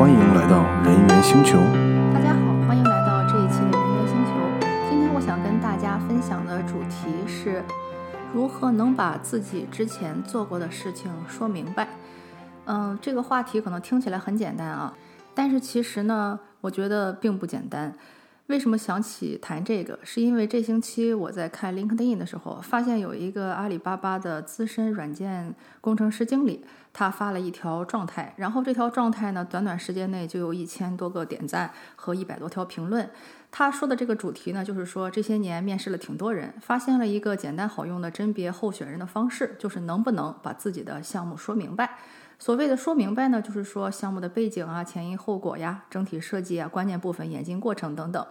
欢迎来到人猿星球。大家好，欢迎来到这一期的人猿星球。今天我想跟大家分享的主题是如何能把自己之前做过的事情说明白。嗯，这个话题可能听起来很简单啊，但是其实呢，我觉得并不简单。为什么想起谈这个？是因为这星期我在看 LinkedIn 的时候，发现有一个阿里巴巴的资深软件工程师经理，他发了一条状态，然后这条状态呢，短短时间内就有一千多个点赞和一百多条评论。他说的这个主题呢，就是说这些年面试了挺多人，发现了一个简单好用的甄别候选人的方式，就是能不能把自己的项目说明白。所谓的说明白呢，就是说项目的背景啊、前因后果呀、整体设计啊、关键部分、演进过程等等。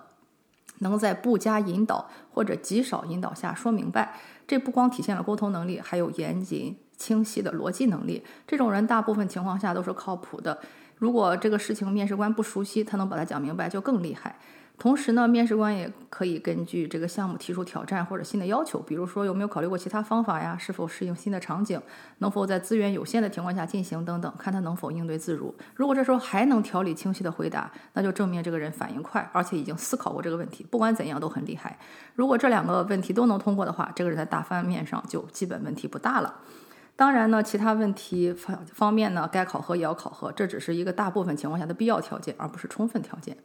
能在不加引导或者极少引导下说明白，这不光体现了沟通能力，还有严谨清晰的逻辑能力。这种人大部分情况下都是靠谱的。如果这个事情面试官不熟悉，他能把它讲明白就更厉害。同时呢，面试官也可以根据这个项目提出挑战或者新的要求，比如说有没有考虑过其他方法呀？是否适应新的场景？能否在资源有限的情况下进行等等，看他能否应对自如。如果这时候还能条理清晰的回答，那就证明这个人反应快，而且已经思考过这个问题。不管怎样都很厉害。如果这两个问题都能通过的话，这个人在大方面上就基本问题不大了。当然呢，其他问题方方面呢，该考核也要考核，这只是一个大部分情况下的必要条件，而不是充分条件。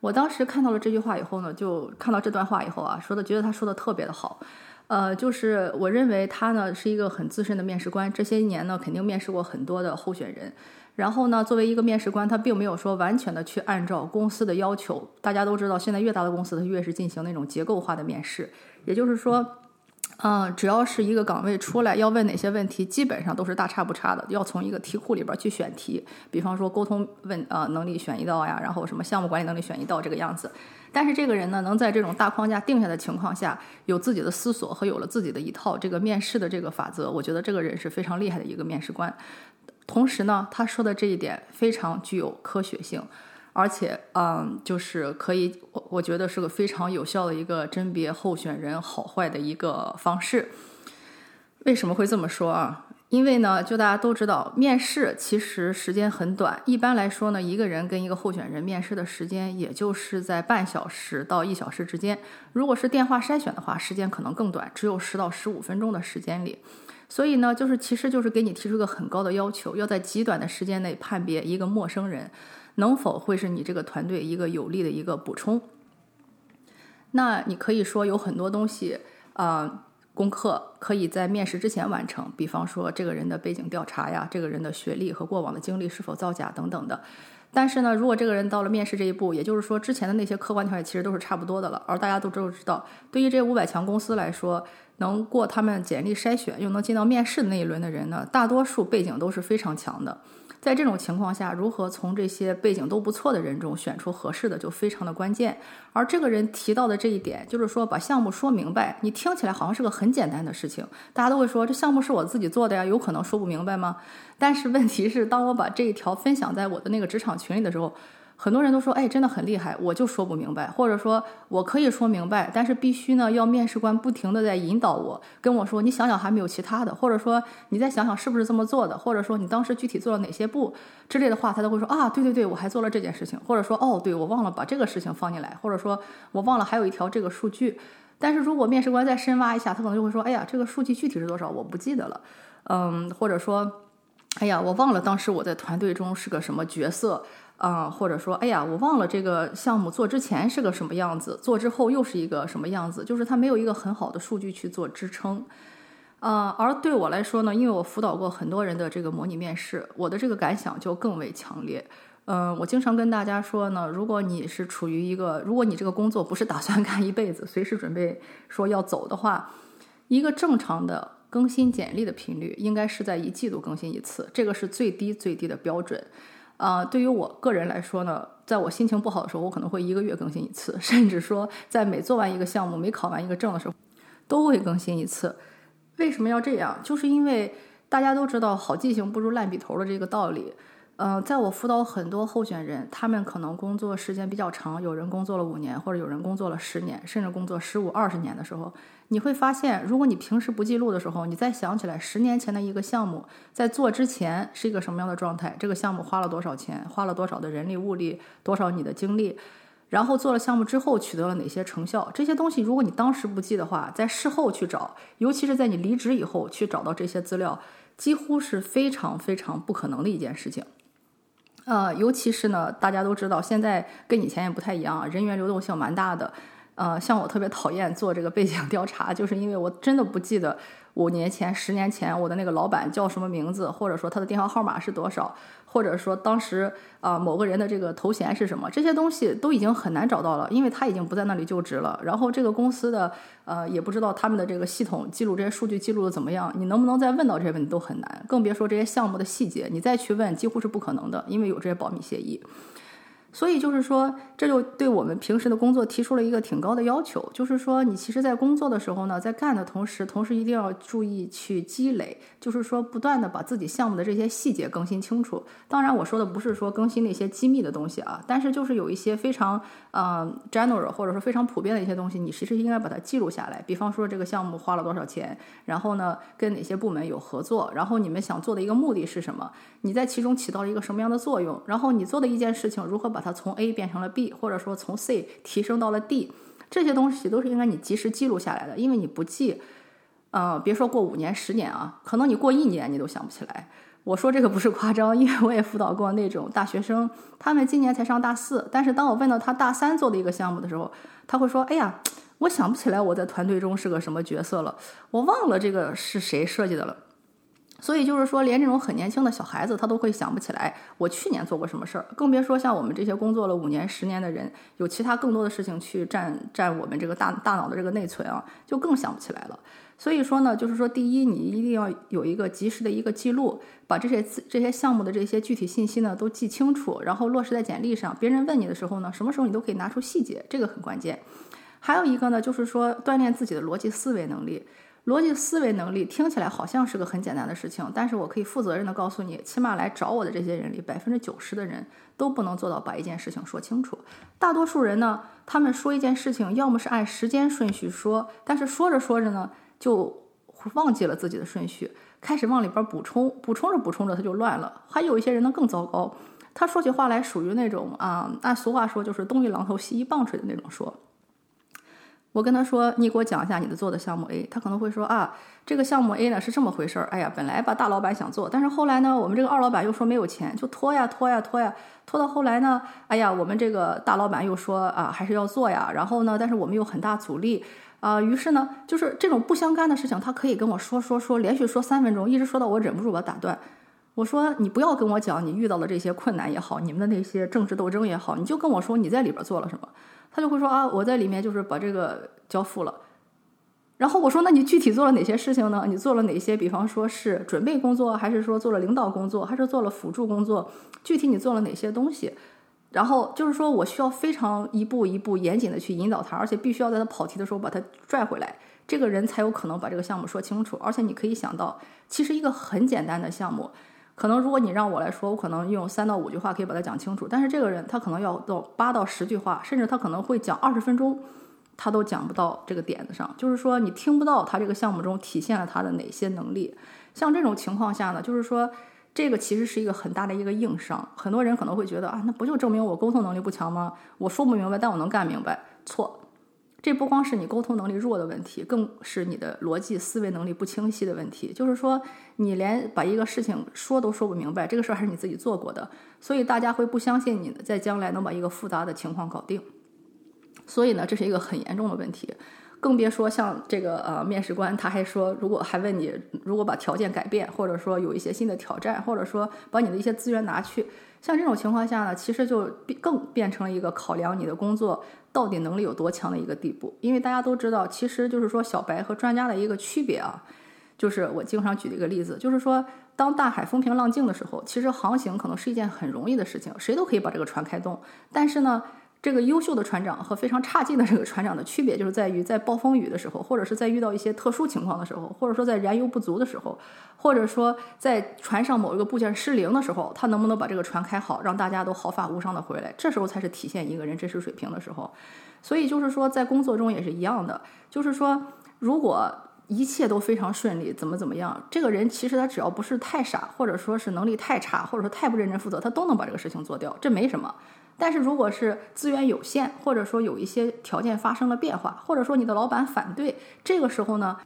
我当时看到了这句话以后呢，就看到这段话以后啊，说的觉得他说的特别的好，呃，就是我认为他呢是一个很资深的面试官，这些年呢肯定面试过很多的候选人，然后呢，作为一个面试官，他并没有说完全的去按照公司的要求，大家都知道，现在越大的公司，它越是进行那种结构化的面试，也就是说。嗯，只要是一个岗位出来，要问哪些问题，基本上都是大差不差的。要从一个题库里边去选题，比方说沟通问呃能力选一道呀，然后什么项目管理能力选一道这个样子。但是这个人呢，能在这种大框架定下的情况下，有自己的思索和有了自己的一套这个面试的这个法则，我觉得这个人是非常厉害的一个面试官。同时呢，他说的这一点非常具有科学性。而且，嗯，就是可以，我我觉得是个非常有效的一个甄别候选人好坏的一个方式。为什么会这么说啊？因为呢，就大家都知道，面试其实时间很短。一般来说呢，一个人跟一个候选人面试的时间，也就是在半小时到一小时之间。如果是电话筛选的话，时间可能更短，只有十到十五分钟的时间里。所以呢，就是其实就是给你提出一个很高的要求，要在极短的时间内判别一个陌生人。能否会是你这个团队一个有力的一个补充？那你可以说有很多东西，啊，功课可以在面试之前完成，比方说这个人的背景调查呀，这个人的学历和过往的经历是否造假等等的。但是呢，如果这个人到了面试这一步，也就是说之前的那些客观条件其实都是差不多的了，而大家都都知道，对于这五百强公司来说，能过他们简历筛选又能进到面试的那一轮的人呢，大多数背景都是非常强的。在这种情况下，如何从这些背景都不错的人中选出合适的，就非常的关键。而这个人提到的这一点，就是说把项目说明白。你听起来好像是个很简单的事情，大家都会说这项目是我自己做的呀，有可能说不明白吗？但是问题是，当我把这一条分享在我的那个职场群里的时候。很多人都说，哎，真的很厉害，我就说不明白，或者说我可以说明白，但是必须呢，要面试官不停的在引导我，跟我说，你想想还没有其他的，或者说你再想想是不是这么做的，或者说你当时具体做了哪些步之类的话，他都会说啊，对对对，我还做了这件事情，或者说哦，对我忘了把这个事情放进来，或者说我忘了还有一条这个数据，但是如果面试官再深挖一下，他可能就会说，哎呀，这个数据具体是多少，我不记得了，嗯，或者说，哎呀，我忘了当时我在团队中是个什么角色。啊，或者说，哎呀，我忘了这个项目做之前是个什么样子，做之后又是一个什么样子，就是它没有一个很好的数据去做支撑。啊，而对我来说呢，因为我辅导过很多人的这个模拟面试，我的这个感想就更为强烈。嗯，我经常跟大家说呢，如果你是处于一个，如果你这个工作不是打算 干一辈子，随时准备说要走的话，一个正常的更新简历的频率应该是在一季度更新一次，这个是最低最低的标准。啊，对于我个人来说呢，在我心情不好的时候，我可能会一个月更新一次，甚至说在每做完一个项目、每考完一个证的时候，都会更新一次。为什么要这样？就是因为大家都知道“好记性不如烂笔头”的这个道理。呃，在我辅导很多候选人，他们可能工作时间比较长，有人工作了五年，或者有人工作了十年，甚至工作十五、二十年的时候，你会发现，如果你平时不记录的时候，你再想起来十年前的一个项目，在做之前是一个什么样的状态，这个项目花了多少钱，花了多少的人力物力，多少你的精力，然后做了项目之后取得了哪些成效，这些东西如果你当时不记的话，在事后去找，尤其是在你离职以后去找到这些资料，几乎是非常非常不可能的一件事情。呃，尤其是呢，大家都知道，现在跟以前也不太一样，人员流动性蛮大的。呃，像我特别讨厌做这个背景调查，就是因为我真的不记得五年前、十年前我的那个老板叫什么名字，或者说他的电话号码是多少，或者说当时啊某个人的这个头衔是什么，这些东西都已经很难找到了，因为他已经不在那里就职了。然后这个公司的呃也不知道他们的这个系统记录这些数据记录的怎么样，你能不能再问到这些问题都很难，更别说这些项目的细节，你再去问几乎是不可能的，因为有这些保密协议。所以就是说，这就对我们平时的工作提出了一个挺高的要求，就是说，你其实，在工作的时候呢，在干的同时，同时一定要注意去积累，就是说，不断的把自己项目的这些细节更新清楚。当然，我说的不是说更新那些机密的东西啊，但是就是有一些非常嗯 general 或者说非常普遍的一些东西，你其实应该把它记录下来。比方说，这个项目花了多少钱，然后呢，跟哪些部门有合作，然后你们想做的一个目的是什么，你在其中起到了一个什么样的作用，然后你做的一件事情如何把它从 A 变成了 B，或者说从 C 提升到了 D，这些东西都是应该你及时记录下来的。因为你不记，呃，别说过五年、十年啊，可能你过一年你都想不起来。我说这个不是夸张，因为我也辅导过那种大学生，他们今年才上大四，但是当我问到他大三做的一个项目的时候，他会说：“哎呀，我想不起来我在团队中是个什么角色了，我忘了这个是谁设计的了。”所以就是说，连这种很年轻的小孩子，他都会想不起来我去年做过什么事儿，更别说像我们这些工作了五年、十年的人，有其他更多的事情去占占我们这个大大脑的这个内存啊，就更想不起来了。所以说呢，就是说，第一，你一定要有一个及时的一个记录，把这些这些项目的这些具体信息呢都记清楚，然后落实在简历上。别人问你的时候呢，什么时候你都可以拿出细节，这个很关键。还有一个呢，就是说锻炼自己的逻辑思维能力。逻辑思维能力听起来好像是个很简单的事情，但是我可以负责任的告诉你，起码来找我的这些人里，百分之九十的人都不能做到把一件事情说清楚。大多数人呢，他们说一件事情，要么是按时间顺序说，但是说着说着呢，就忘记了自己的顺序，开始往里边补充，补充着补充着他就乱了。还有一些人呢更糟糕，他说起话来属于那种啊，按俗话说就是东一榔头西一棒槌的那种说。我跟他说：“你给我讲一下你的做的项目 A。”他可能会说：“啊，这个项目 A 呢是这么回事儿。哎呀，本来吧大老板想做，但是后来呢，我们这个二老板又说没有钱，就拖呀拖呀拖呀，拖到后来呢，哎呀，我们这个大老板又说啊还是要做呀。然后呢，但是我们有很大阻力啊。于是呢，就是这种不相干的事情，他可以跟我说说说，连续说三分钟，一直说到我忍不住把打断。我说你不要跟我讲你遇到的这些困难也好，你们的那些政治斗争也好，你就跟我说你在里边做了什么。”他就会说啊，我在里面就是把这个交付了，然后我说，那你具体做了哪些事情呢？你做了哪些？比方说是准备工作，还是说做了领导工作，还是做了辅助工作？具体你做了哪些东西？然后就是说我需要非常一步一步严谨的去引导他，而且必须要在他跑题的时候把他拽回来，这个人才有可能把这个项目说清楚。而且你可以想到，其实一个很简单的项目。可能如果你让我来说，我可能用三到五句话可以把它讲清楚。但是这个人他可能要到八到十句话，甚至他可能会讲二十分钟，他都讲不到这个点子上。就是说你听不到他这个项目中体现了他的哪些能力。像这种情况下呢，就是说这个其实是一个很大的一个硬伤。很多人可能会觉得啊，那不就证明我沟通能力不强吗？我说不明白，但我能干明白。错。这不光是你沟通能力弱的问题，更是你的逻辑思维能力不清晰的问题。就是说，你连把一个事情说都说不明白，这个事儿还是你自己做过的，所以大家会不相信你在将来能把一个复杂的情况搞定。所以呢，这是一个很严重的问题。更别说像这个呃面试官，他还说，如果还问你，如果把条件改变，或者说有一些新的挑战，或者说把你的一些资源拿去，像这种情况下呢，其实就更变成了一个考量你的工作到底能力有多强的一个地步。因为大家都知道，其实就是说小白和专家的一个区别啊，就是我经常举的一个例子，就是说当大海风平浪静的时候，其实航行可能是一件很容易的事情，谁都可以把这个船开动，但是呢。这个优秀的船长和非常差劲的这个船长的区别，就是在于在暴风雨的时候，或者是在遇到一些特殊情况的时候，或者说在燃油不足的时候，或者说在船上某一个部件失灵的时候，他能不能把这个船开好，让大家都毫发无伤的回来？这时候才是体现一个人真实水平的时候。所以就是说，在工作中也是一样的，就是说，如果一切都非常顺利，怎么怎么样，这个人其实他只要不是太傻，或者说是能力太差，或者说太不认真负责，他都能把这个事情做掉，这没什么。但是如果是资源有限，或者说有一些条件发生了变化，或者说你的老板反对，这个时候呢，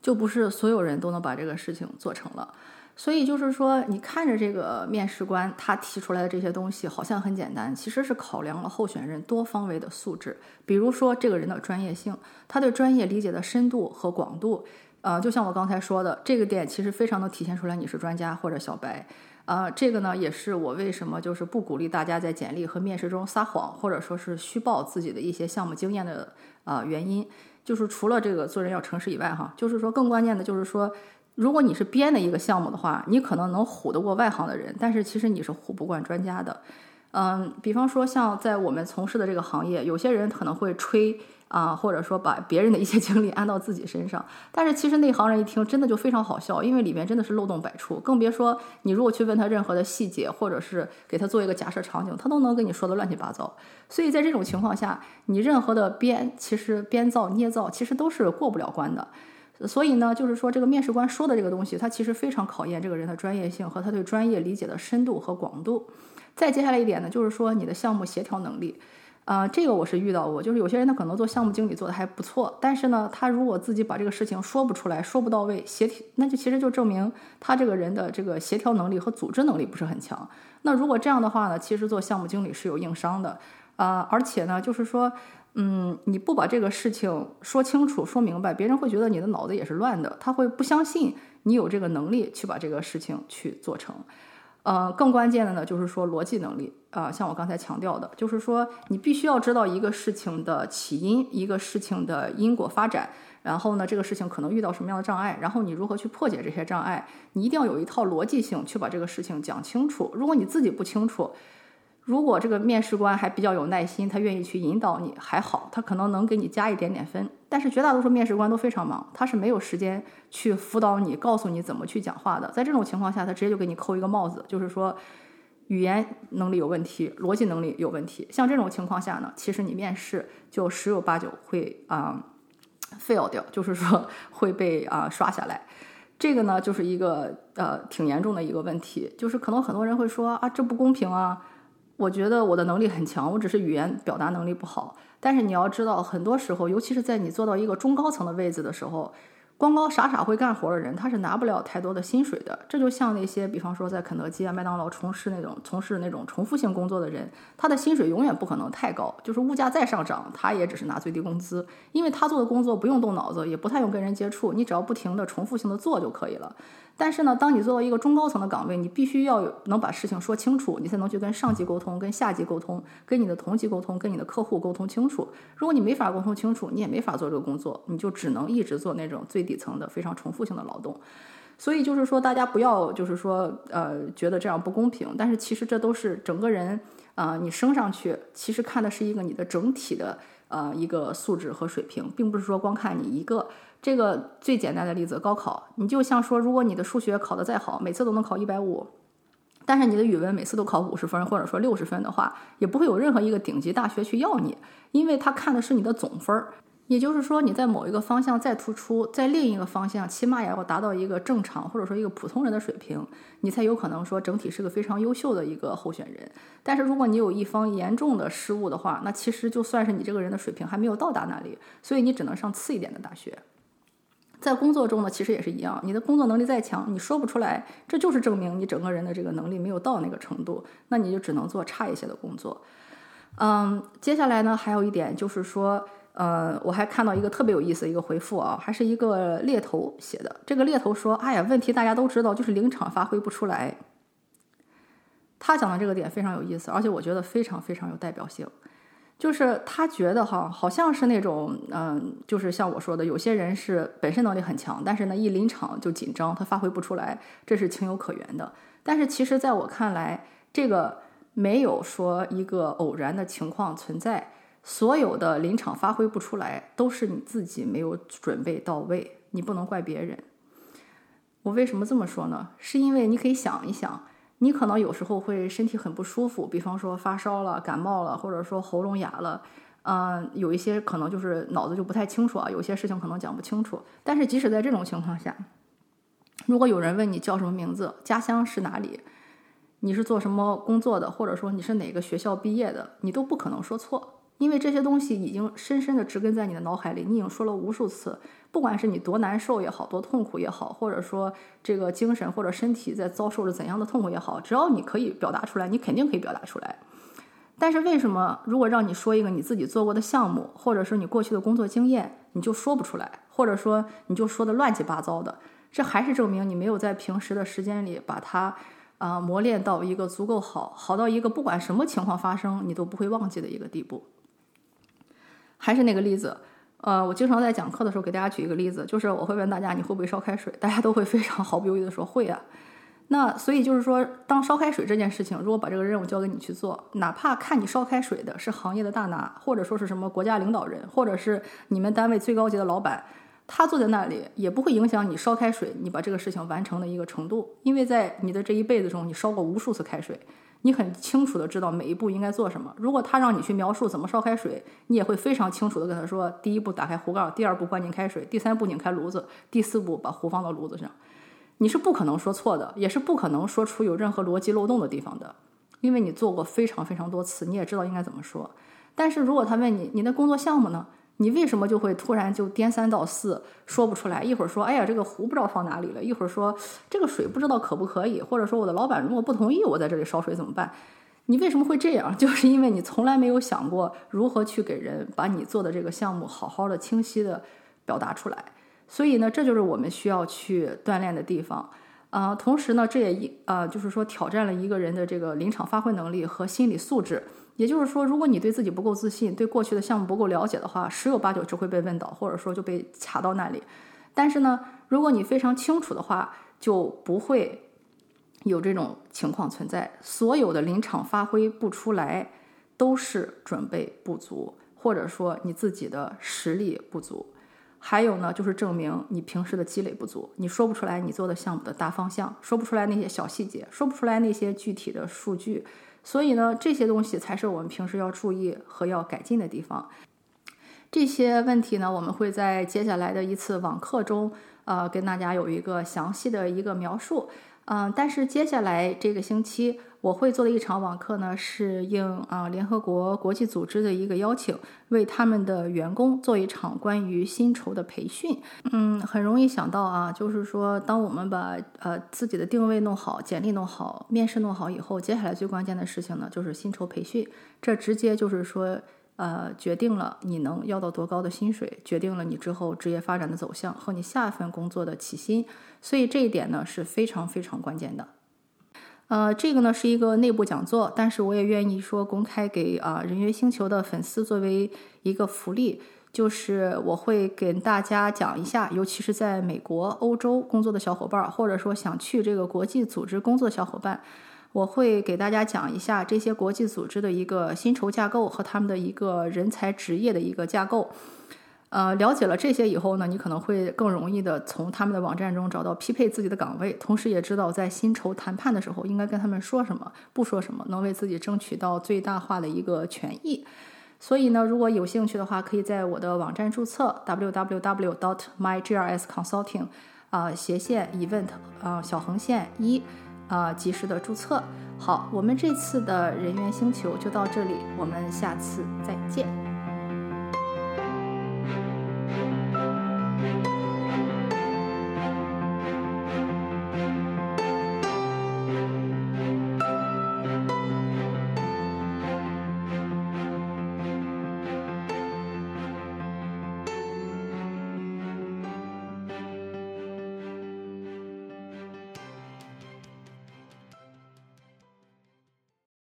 就不是所有人都能把这个事情做成了。所以就是说，你看着这个面试官他提出来的这些东西好像很简单，其实是考量了候选人多方位的素质。比如说这个人的专业性，他对专业理解的深度和广度，呃，就像我刚才说的，这个点其实非常能体现出来你是专家或者小白。啊，这个呢也是我为什么就是不鼓励大家在简历和面试中撒谎，或者说是虚报自己的一些项目经验的啊原因。就是除了这个做人要诚实以外，哈，就是说更关键的就是说，如果你是编的一个项目的话，你可能能唬得过外行的人，但是其实你是唬不惯专家的。嗯，比方说像在我们从事的这个行业，有些人可能会吹。啊，或者说把别人的一些经历安到自己身上，但是其实内行人一听，真的就非常好笑，因为里面真的是漏洞百出，更别说你如果去问他任何的细节，或者是给他做一个假设场景，他都能跟你说的乱七八糟。所以在这种情况下，你任何的编，其实编造、捏造，其实都是过不了关的。所以呢，就是说这个面试官说的这个东西，他其实非常考验这个人的专业性和他对专业理解的深度和广度。再接下来一点呢，就是说你的项目协调能力。啊，这个我是遇到过，就是有些人他可能做项目经理做的还不错，但是呢，他如果自己把这个事情说不出来，说不到位，协调，那就其实就证明他这个人的这个协调能力和组织能力不是很强。那如果这样的话呢，其实做项目经理是有硬伤的啊，而且呢，就是说，嗯，你不把这个事情说清楚、说明白，别人会觉得你的脑子也是乱的，他会不相信你有这个能力去把这个事情去做成。呃，更关键的呢，就是说逻辑能力啊，像我刚才强调的，就是说你必须要知道一个事情的起因，一个事情的因果发展，然后呢，这个事情可能遇到什么样的障碍，然后你如何去破解这些障碍，你一定要有一套逻辑性去把这个事情讲清楚。如果你自己不清楚，如果这个面试官还比较有耐心，他愿意去引导你，还好，他可能能给你加一点点分。但是绝大多数面试官都非常忙，他是没有时间去辅导你，告诉你怎么去讲话的。在这种情况下，他直接就给你扣一个帽子，就是说语言能力有问题，逻辑能力有问题。像这种情况下呢，其实你面试就十有八九会啊 fail 掉，就是说 会被啊刷下来。这个呢，就是一个呃挺严重的一个问题，就是可能很多人会说啊，这不公平啊。我觉得我的能力很强，我只是语言表达能力不好。但是你要知道，很多时候，尤其是在你做到一个中高层的位置的时候。光光傻傻会干活的人，他是拿不了太多的薪水的。这就像那些，比方说在肯德基啊、麦当劳从事那种从事那种重复性工作的人，他的薪水永远不可能太高。就是物价再上涨，他也只是拿最低工资，因为他做的工作不用动脑子，也不太用跟人接触，你只要不停的重复性的做就可以了。但是呢，当你做到一个中高层的岗位，你必须要有能把事情说清楚，你才能去跟上级沟通、跟下级沟通、跟你的同级沟通、跟你的客户沟通清楚。如果你没法沟通清楚，你也没法做这个工作，你就只能一直做那种最底层的非常重复性的劳动。所以就是说，大家不要就是说呃觉得这样不公平，但是其实这都是整个人啊，你升上去其实看的是一个你的整体的呃一个素质和水平，并不是说光看你一个。这个最简单的例子，高考，你就像说，如果你的数学考得再好，每次都能考一百五，但是你的语文每次都考五十分或者说六十分的话，也不会有任何一个顶级大学去要你，因为他看的是你的总分儿。也就是说，你在某一个方向再突出，在另一个方向起码也要达到一个正常或者说一个普通人的水平，你才有可能说整体是个非常优秀的一个候选人。但是如果你有一方严重的失误的话，那其实就算是你这个人的水平还没有到达那里，所以你只能上次一点的大学。在工作中呢，其实也是一样。你的工作能力再强，你说不出来，这就是证明你整个人的这个能力没有到那个程度。那你就只能做差一些的工作。嗯，接下来呢，还有一点就是说，呃，我还看到一个特别有意思的一个回复啊，还是一个猎头写的。这个猎头说：“哎呀，问题大家都知道，就是临场发挥不出来。”他讲的这个点非常有意思，而且我觉得非常非常有代表性。就是他觉得哈，好像是那种，嗯，就是像我说的，有些人是本身能力很强，但是呢，一临场就紧张，他发挥不出来，这是情有可原的。但是其实在我看来，这个没有说一个偶然的情况存在，所有的临场发挥不出来，都是你自己没有准备到位，你不能怪别人。我为什么这么说呢？是因为你可以想一想，你可能有时候会身体很不舒服，比方说发烧了、感冒了，或者说喉咙哑了，嗯，有一些可能就是脑子就不太清楚啊，有些事情可能讲不清楚。但是即使在这种情况下，如果有人问你叫什么名字，家乡是哪里？你是做什么工作的，或者说你是哪个学校毕业的，你都不可能说错，因为这些东西已经深深的植根在你的脑海里，你已经说了无数次。不管是你多难受也好，多痛苦也好，或者说这个精神或者身体在遭受着怎样的痛苦也好，只要你可以表达出来，你肯定可以表达出来。但是为什么如果让你说一个你自己做过的项目，或者是你过去的工作经验，你就说不出来，或者说你就说的乱七八糟的？这还是证明你没有在平时的时间里把它。啊，磨练到一个足够好，好到一个不管什么情况发生你都不会忘记的一个地步。还是那个例子，呃，我经常在讲课的时候给大家举一个例子，就是我会问大家你会不会烧开水，大家都会非常毫不犹豫的说会啊。那所以就是说，当烧开水这件事情，如果把这个任务交给你去做，哪怕看你烧开水的是行业的大拿，或者说是什么国家领导人，或者是你们单位最高级的老板。他坐在那里也不会影响你烧开水，你把这个事情完成的一个程度，因为在你的这一辈子中，你烧过无数次开水，你很清楚的知道每一步应该做什么。如果他让你去描述怎么烧开水，你也会非常清楚的跟他说：第一步打开壶盖，第二步灌进开水，第三步拧开炉子，第四步把壶放到炉子上。你是不可能说错的，也是不可能说出有任何逻辑漏洞的地方的，因为你做过非常非常多次，你也知道应该怎么说。但是如果他问你，你的工作项目呢？你为什么就会突然就颠三倒四说不出来？一会儿说，哎呀，这个壶不知道放哪里了；一会儿说，这个水不知道可不可以；或者说，我的老板如果不同意我在这里烧水怎么办？你为什么会这样？就是因为你从来没有想过如何去给人把你做的这个项目好好的、清晰的表达出来。所以呢，这就是我们需要去锻炼的地方。啊，同时呢，这也一啊，就是说挑战了一个人的这个临场发挥能力和心理素质。也就是说，如果你对自己不够自信，对过去的项目不够了解的话，十有八九只会被问倒，或者说就被卡到那里。但是呢，如果你非常清楚的话，就不会有这种情况存在。所有的临场发挥不出来，都是准备不足，或者说你自己的实力不足。还有呢，就是证明你平时的积累不足，你说不出来你做的项目的大方向，说不出来那些小细节，说不出来那些具体的数据。所以呢，这些东西才是我们平时要注意和要改进的地方。这些问题呢，我们会在接下来的一次网课中，呃，跟大家有一个详细的一个描述。嗯，但是接下来这个星期我会做的一场网课呢，是应啊联合国国际组织的一个邀请，为他们的员工做一场关于薪酬的培训。嗯，很容易想到啊，就是说，当我们把呃自己的定位弄好，简历弄好，面试弄好以后，接下来最关键的事情呢，就是薪酬培训。这直接就是说。呃，决定了你能要到多高的薪水，决定了你之后职业发展的走向和你下一份工作的起薪，所以这一点呢是非常非常关键的。呃，这个呢是一个内部讲座，但是我也愿意说公开给啊人猿星球的粉丝作为一个福利，就是我会给大家讲一下，尤其是在美国、欧洲工作的小伙伴，或者说想去这个国际组织工作的小伙伴。我会给大家讲一下这些国际组织的一个薪酬架构和他们的一个人才职业的一个架构。呃，了解了这些以后呢，你可能会更容易的从他们的网站中找到匹配自己的岗位，同时也知道在薪酬谈判的时候应该跟他们说什么，不说什么，能为自己争取到最大化的一个权益。所以呢，如果有兴趣的话，可以在我的网站注册 www.dot.mygrsconsulting 啊斜线 event 啊小横线一。啊，及时的注册。好，我们这次的人员星球就到这里，我们下次再见。